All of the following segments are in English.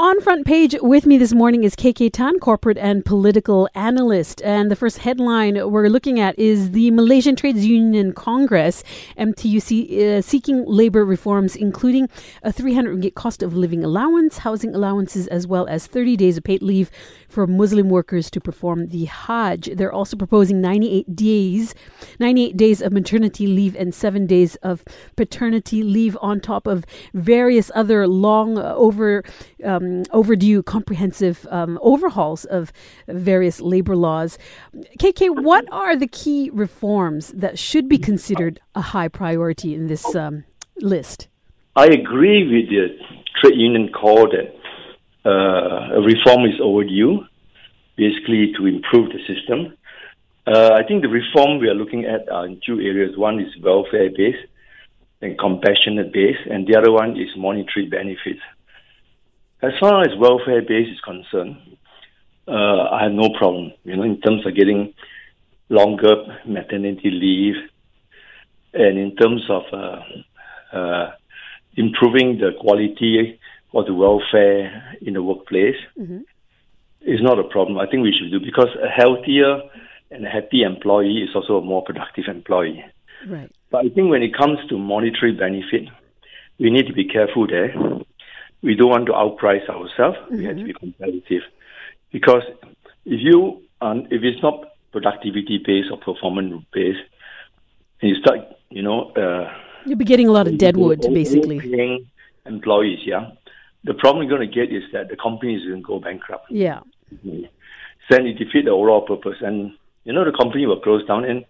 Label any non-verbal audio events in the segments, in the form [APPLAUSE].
On front page with me this morning is KK Tan, corporate and political analyst. And the first headline we're looking at is the Malaysian Trades Union Congress, MTUC, uh, seeking labor reforms, including a 300 ringgit cost of living allowance, housing allowances, as well as 30 days of paid leave for Muslim workers to perform the Hajj. They're also proposing 98 days, 98 days of maternity leave and seven days of paternity leave on top of various other long uh, over. Um, overdue comprehensive um, overhauls of various labor laws. KK, what are the key reforms that should be considered a high priority in this um, list? I agree with the trade union call that uh, a reform is overdue, basically to improve the system. Uh, I think the reform we are looking at are in two areas. One is welfare based and compassionate based, and the other one is monetary benefits. As far as welfare base is concerned, uh, I have no problem. You know, in terms of getting longer maternity leave, and in terms of uh, uh, improving the quality of the welfare in the workplace, mm-hmm. is not a problem. I think we should do because a healthier and a happy employee is also a more productive employee. Right. But I think when it comes to monetary benefit, we need to be careful there we don't want to outprice ourselves. Mm-hmm. We have to be mm-hmm. competitive because if you um, if it's not productivity based or performance based, and you start, you know, uh, you'll be getting a lot of deadwood, basically. Employees, yeah. The problem you're going to get is that the company is going to go bankrupt. Yeah. Then it defeat the overall purpose, and you know the company will close down, and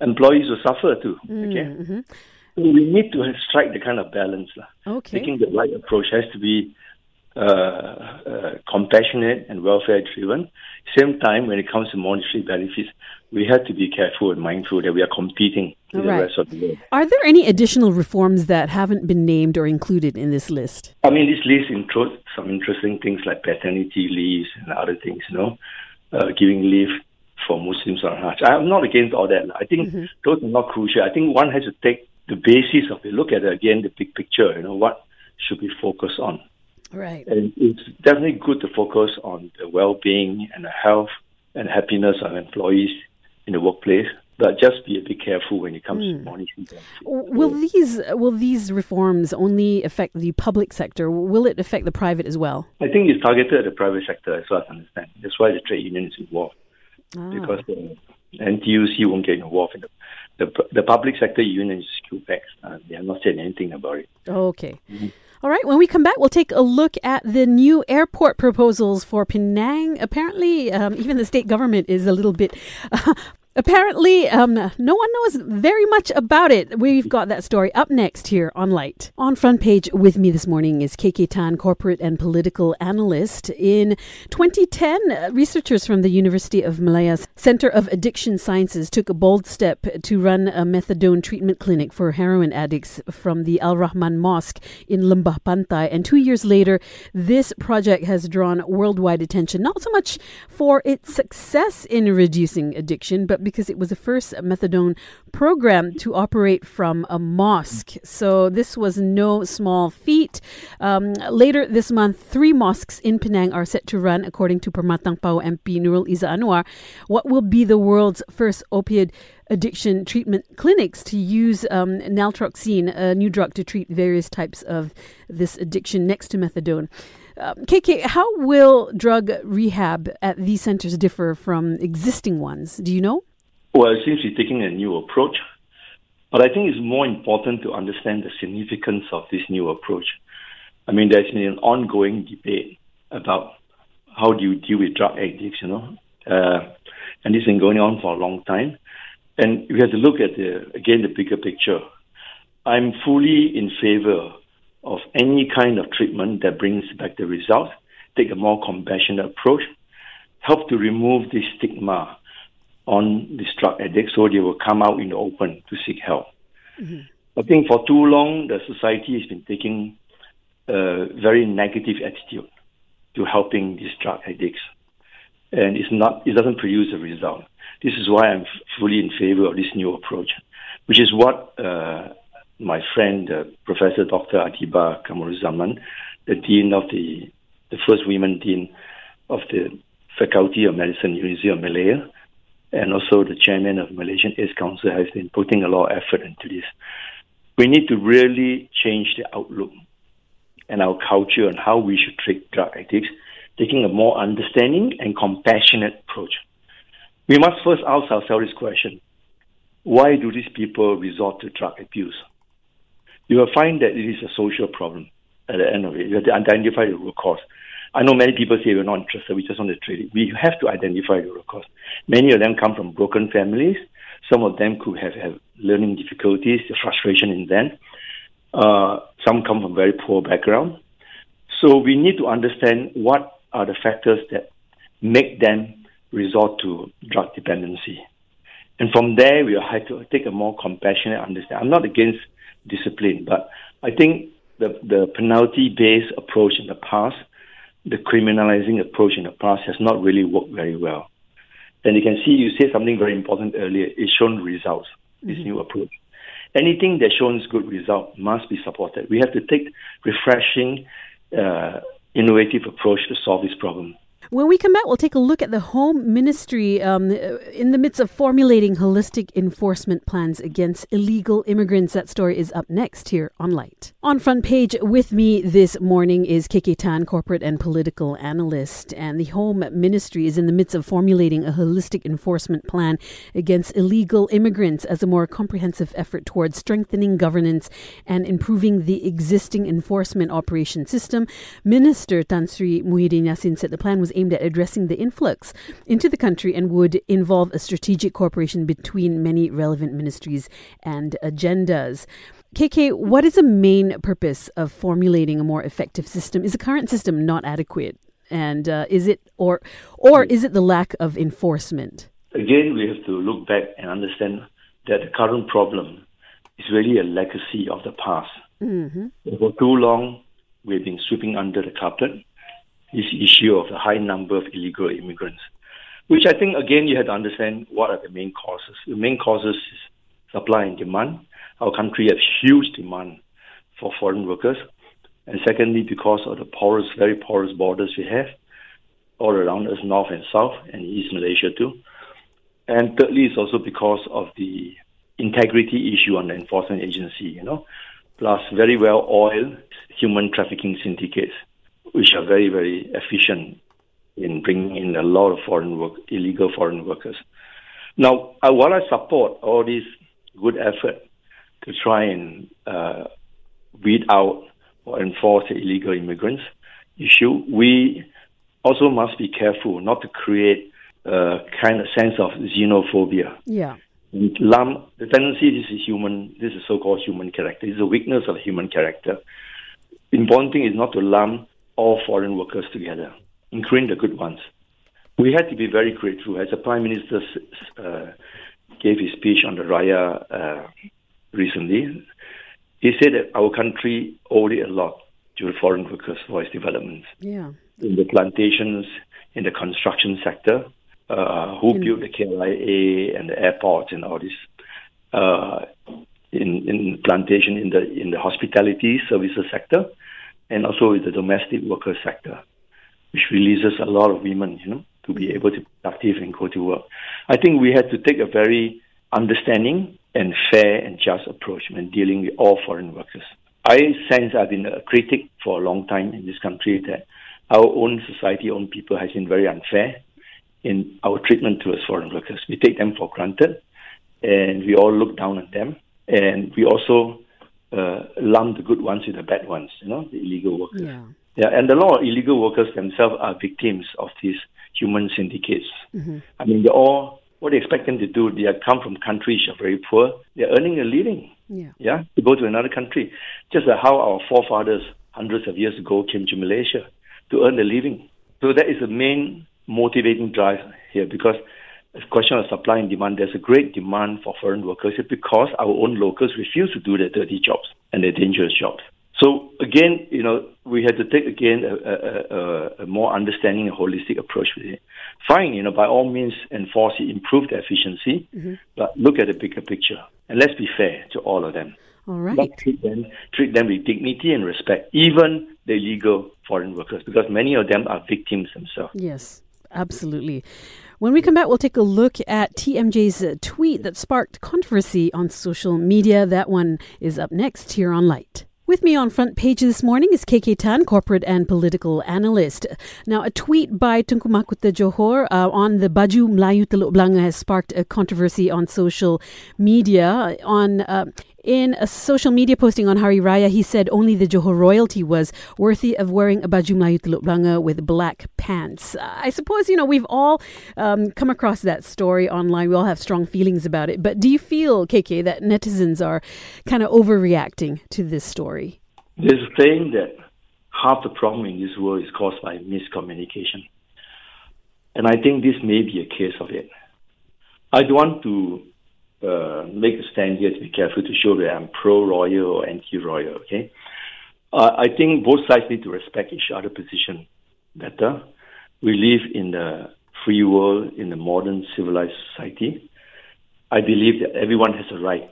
employees will suffer too. Okay. Mm-hmm we need to strike the kind of balance. Okay. Taking the right approach has to be compassionate and welfare driven. Same time, when it comes to monetary benefits, we have to be careful and mindful that we are competing with right. the rest of the world. Are there any additional reforms that haven't been named or included in this list? I mean, this list includes some interesting things like paternity leaves and other things, you know, uh, giving leave for Muslims on Hajj. I'm not against all that. I think mm-hmm. those are not crucial. I think one has to take the basis of it. Look at it again, the big picture. You know what should we focus on? Right. And it's definitely good to focus on the well-being and the health and happiness of employees in the workplace. But just be a bit careful when it comes mm. to hmm. monitoring. Will these will these reforms only affect the public sector? Will it affect the private as well? I think it's targeted at the private sector, as far as I understand. That's why the trade union is involved, ah. because the MTUC won't get involved in the the, the public sector union is. Uh, they have not said anything about it. Okay. Mm-hmm. All right, when we come back, we'll take a look at the new airport proposals for Penang. Apparently, um, even the state government is a little bit uh, [LAUGHS] Apparently, um, no one knows very much about it. We've got that story up next here on Light. On front page with me this morning is KK Tan, corporate and political analyst. In 2010, researchers from the University of Malaya's Center of Addiction Sciences took a bold step to run a methadone treatment clinic for heroin addicts from the Al Rahman Mosque in Lembah Pantai. And two years later, this project has drawn worldwide attention, not so much for its success in reducing addiction, but because it was the first methadone program to operate from a mosque. So this was no small feat. Um, later this month, three mosques in Penang are set to run, according to Permatang Pau MP Nurul Izzah Anwar, what will be the world's first opioid addiction treatment clinics to use um, naltrexone, a new drug to treat various types of this addiction next to methadone. Um, KK, how will drug rehab at these centers differ from existing ones? Do you know? Well, it seems we're taking a new approach. But I think it's more important to understand the significance of this new approach. I mean, there's been an ongoing debate about how do you deal with drug addicts, you know, uh, and this has been going on for a long time. And we have to look at the again the bigger picture. I'm fully in favor of any kind of treatment that brings back the results. Take a more compassionate approach, help to remove the stigma on these drug addicts so they will come out in the open to seek help. Mm-hmm. I think for too long, the society has been taking a very negative attitude to helping these drug addicts. And it's not, it doesn't produce a result. This is why I'm fully in favor of this new approach, which is what uh, my friend, uh, Professor Dr. Adeeba Kamarulzaman, the Dean of the the first women dean of the Faculty of Medicine, University of Malaya, and also the chairman of Malaysian AIDS Council has been putting a lot of effort into this. We need to really change the outlook and our culture on how we should treat drug addicts, taking a more understanding and compassionate approach. We must first ask ourselves this question why do these people resort to drug abuse? You will find that it is a social problem at the end of it. You have to identify the root cause. I know many people say we're not interested, we just want to treat it. We have to identify the root cause. Many of them come from broken families. Some of them could have, have learning difficulties, frustration in them. Uh, some come from very poor background. So we need to understand what are the factors that make them resort to drug dependency. And from there, we have to take a more compassionate understanding. I'm not against discipline, but I think the, the penalty based approach in the past, the criminalizing approach in the past has not really worked very well. And you can see you said something very important earlier. It's shown results, this mm-hmm. new approach. Anything that shows good result must be supported. We have to take refreshing, uh, innovative approach to solve this problem. When we come back, we'll take a look at the Home Ministry um, in the midst of formulating holistic enforcement plans against illegal immigrants. That story is up next here on Light. On front page with me this morning is KK Tan, corporate and political analyst. And the Home Ministry is in the midst of formulating a holistic enforcement plan against illegal immigrants as a more comprehensive effort towards strengthening governance and improving the existing enforcement operation system. Minister Tan Sri Muhyiddin Yassin said the plan was aimed at addressing the influx into the country and would involve a strategic cooperation between many relevant ministries and agendas. KK, what is the main purpose of formulating a more effective system? Is the current system not adequate? And uh, is it or or is it the lack of enforcement? Again, we have to look back and understand that the current problem is really a legacy of the past. Mm-hmm. For too long, we've been sweeping under the carpet this issue of the high number of illegal immigrants, which I think, again, you have to understand what are the main causes. The main causes is supply and demand. Our country has huge demand for foreign workers. And secondly, because of the porous, very porous borders we have all around us, north and south, and East Malaysia too. And thirdly, it's also because of the integrity issue on the enforcement agency, you know, plus very well oiled human trafficking syndicates which are very, very efficient in bringing in a lot of foreign work, illegal foreign workers. Now, uh, while I support all these good effort to try and uh, weed out or enforce the illegal immigrants issue, we also must be careful not to create a kind of sense of xenophobia. Yeah. Lump, the tendency, this is human, this is so-called human character. It's a weakness of human character. Important thing is not to lump all foreign workers together, including the good ones. We had to be very grateful as the Prime Minister uh, gave his speech on the Raya uh, recently. He said that our country owed it a lot to the foreign workers for its developments. Yeah. In the plantations, in the construction sector, uh, who in, built the KLIA and the airport and all this. Uh, in, in plantation in the in the hospitality services sector, and also with the domestic worker sector, which releases a lot of women, you know, to be able to be productive and go to work. I think we had to take a very understanding and fair and just approach when dealing with all foreign workers. I sense I've been a critic for a long time in this country that our own society, own people has been very unfair in our treatment towards foreign workers. We take them for granted and we all look down on them. And we also uh, lump the good ones with the bad ones, you know, the illegal workers. Yeah. Yeah, and a lot of illegal workers themselves are victims of these human syndicates. Mm-hmm. I mean, they're all what they expect them to do. They come from countries are very poor. They're earning a living. Yeah. Yeah, to go to another country, just like how our forefathers hundreds of years ago came to Malaysia to earn a living. So that is the main motivating drive here because question of supply and demand. There's a great demand for foreign workers because our own locals refuse to do their dirty jobs and their dangerous jobs. So again, you know, we had to take again a, a, a, a more understanding and holistic approach with it. Fine, you know, by all means enforce it, improve the efficiency, mm-hmm. but look at the bigger picture and let's be fair to all of them. All right. treat them, treat them with dignity and respect, even the illegal foreign workers because many of them are victims themselves. Yes, absolutely. When we come back, we'll take a look at TMJ's tweet that sparked controversy on social media. That one is up next here on Light. With me on front page this morning is KK Tan, corporate and political analyst. Now, a tweet by Tunku Mahkota Johor uh, on the Baju Melayu Teluk Blangah has sparked a controversy on social media. On uh, in a social media posting on Hari Raya, he said only the Johor royalty was worthy of wearing a baju Melayu Teluk Blangah with black pants. I suppose, you know, we've all um, come across that story online. We all have strong feelings about it. But do you feel, KK, that netizens are kind of overreacting to this story? There's a saying that half the problem in this world is caused by miscommunication. And I think this may be a case of it. I don't want to uh, make a stand here to be careful to show that I'm pro royal or anti royal. Okay, uh, I think both sides need to respect each other's position better. We live in the free world in the modern civilized society. I believe that everyone has a right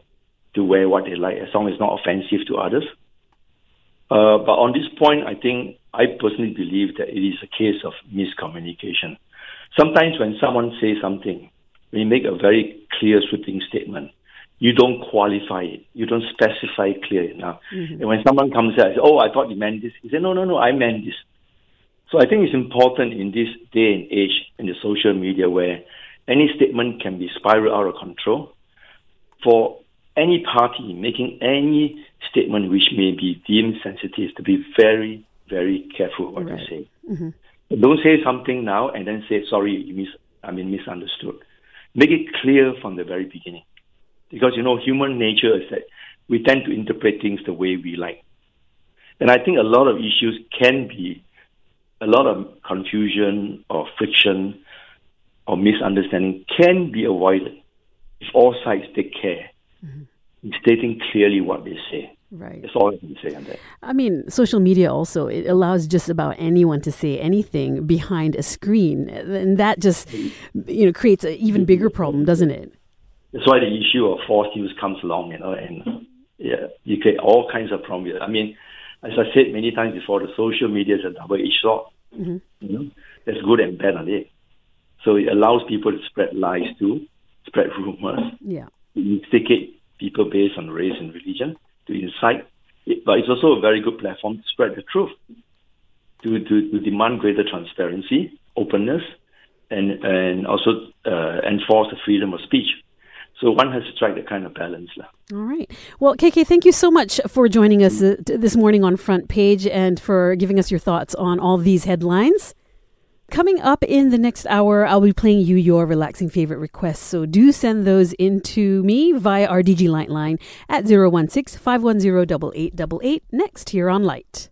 to wear what they like as long as it's not offensive to others. Uh, but on this point, I think I personally believe that it is a case of miscommunication. Sometimes when someone says something when you make a very clear, sweeping statement, you don't qualify it. You don't specify clear enough. Mm-hmm. And when someone comes out and says, oh, I thought you meant this, He said, no, no, no, I meant this. So I think it's important in this day and age in the social media where any statement can be spiral out of control for any party making any statement which may be deemed sensitive to be very, very careful what right. you say. Mm-hmm. Don't say something now and then say, sorry, you mis- I mean misunderstood make it clear from the very beginning. Because, you know, human nature is that we tend to interpret things the way we like. And I think a lot of issues can be a lot of confusion or friction or misunderstanding can be avoided if all sides take care mm-hmm. in stating clearly what they say. Right. That's all I can say on that. I mean, social media also it allows just about anyone to say anything behind a screen, and that just you know creates an even bigger problem, doesn't it? That's why the issue of forced use comes along, you know, and yeah, you get all kinds of problems. I mean, as I said many times before, the social media is a double-edged sword. Mm-hmm. You know, there's good and bad on it. So it allows people to spread lies too, spread [LAUGHS] rumors, yeah, instigate people based on race and religion to incite, but it's also a very good platform to spread the truth, to, to, to demand greater transparency, openness, and, and also uh, enforce the freedom of speech. So one has to strike that kind of balance. All right. Well, KK, thank you so much for joining us uh, this morning on Front Page and for giving us your thoughts on all these headlines. Coming up in the next hour, I'll be playing you your relaxing favorite requests. So do send those in to me via our DG Light line at 016 510 8888 next here on Light.